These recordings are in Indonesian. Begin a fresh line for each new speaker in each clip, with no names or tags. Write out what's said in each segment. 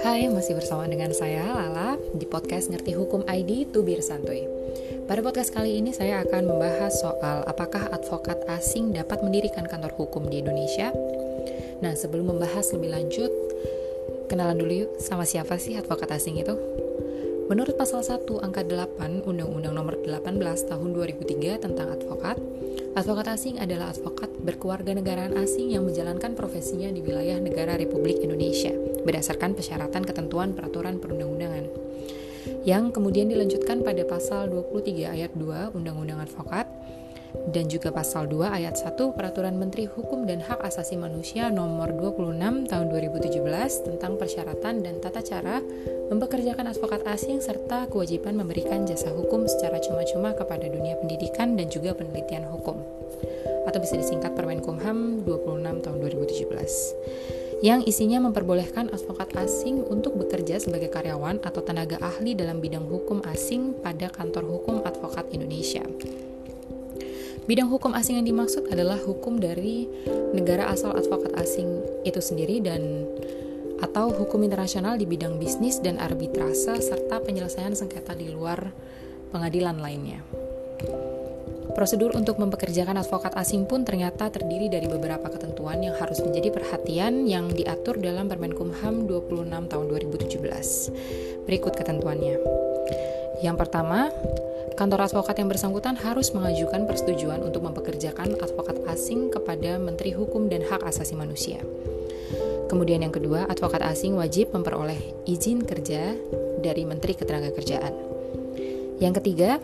Hai, masih bersama dengan saya Lala di podcast Ngerti Hukum ID Tubir Santuy. Pada podcast kali ini saya akan membahas soal apakah advokat asing dapat mendirikan kantor hukum di Indonesia. Nah, sebelum membahas lebih lanjut, kenalan dulu yuk sama siapa sih advokat asing itu? Menurut pasal 1 angka 8 Undang-Undang Nomor 18 Tahun 2003 tentang advokat, advokat asing adalah advokat berkeluarga negaraan asing yang menjalankan profesinya di wilayah negara Republik Indonesia berdasarkan persyaratan ketentuan peraturan perundang-undangan. Yang kemudian dilanjutkan pada pasal 23 ayat 2 Undang-Undang Advokat dan juga pasal 2 ayat 1 Peraturan Menteri Hukum dan Hak Asasi Manusia nomor 26 tahun 2017 tentang persyaratan dan tata cara mempekerjakan advokat asing serta kewajiban memberikan jasa hukum secara cuma-cuma kepada dunia pendidikan dan juga penelitian hukum atau bisa disingkat Permenkumham 26 tahun 2017 yang isinya memperbolehkan advokat asing untuk bekerja sebagai karyawan atau tenaga ahli dalam bidang hukum asing pada kantor hukum advokat Indonesia. Bidang hukum asing yang dimaksud adalah hukum dari negara asal advokat asing itu sendiri dan atau hukum internasional di bidang bisnis dan arbitrase serta penyelesaian sengketa di luar pengadilan lainnya. Prosedur untuk mempekerjakan advokat asing pun ternyata terdiri dari beberapa ketentuan yang harus menjadi perhatian yang diatur dalam Permenkumham 26 tahun 2017. Berikut ketentuannya. Yang pertama, kantor advokat yang bersangkutan harus mengajukan persetujuan untuk mempekerjakan advokat asing kepada Menteri Hukum dan Hak Asasi Manusia. Kemudian yang kedua, advokat asing wajib memperoleh izin kerja dari Menteri Ketenagakerjaan. Yang ketiga,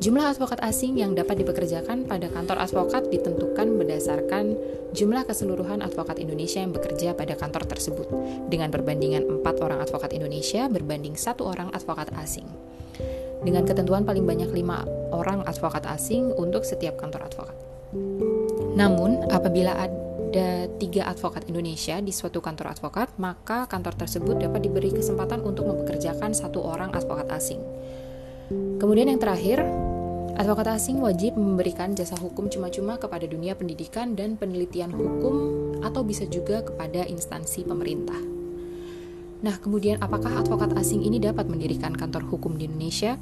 jumlah advokat asing yang dapat dipekerjakan pada kantor advokat ditentukan berdasarkan jumlah keseluruhan advokat Indonesia yang bekerja pada kantor tersebut, dengan perbandingan 4 orang advokat Indonesia berbanding satu orang advokat asing dengan ketentuan paling banyak lima orang advokat asing untuk setiap kantor advokat. Namun, apabila ada tiga advokat Indonesia di suatu kantor advokat, maka kantor tersebut dapat diberi kesempatan untuk mempekerjakan satu orang advokat asing. Kemudian yang terakhir, advokat asing wajib memberikan jasa hukum cuma-cuma kepada dunia pendidikan dan penelitian hukum atau bisa juga kepada instansi pemerintah. Nah, kemudian apakah advokat asing ini dapat mendirikan kantor hukum di Indonesia?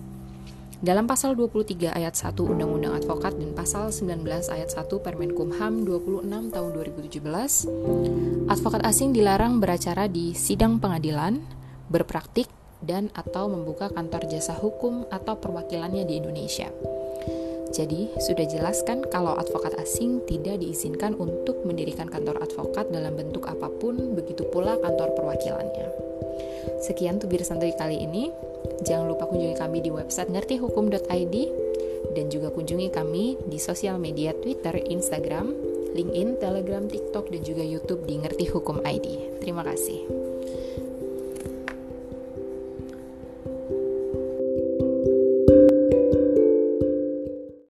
Dalam pasal 23 ayat 1 Undang-Undang Advokat dan pasal 19 ayat 1 Permenkumham 26 tahun 2017, advokat asing dilarang beracara di sidang pengadilan, berpraktik, dan atau membuka kantor jasa hukum atau perwakilannya di Indonesia. Jadi, sudah jelaskan kalau advokat asing tidak diizinkan untuk mendirikan kantor advokat dalam bentuk apa pun, begitu pula kantor perwakilannya. Sekian tubir santuy kali ini. Jangan lupa kunjungi kami di website ngertihukum.id dan juga kunjungi kami di sosial media Twitter, Instagram, LinkedIn, Telegram, TikTok, dan juga YouTube di Ngerti Hukum ID. Terima kasih.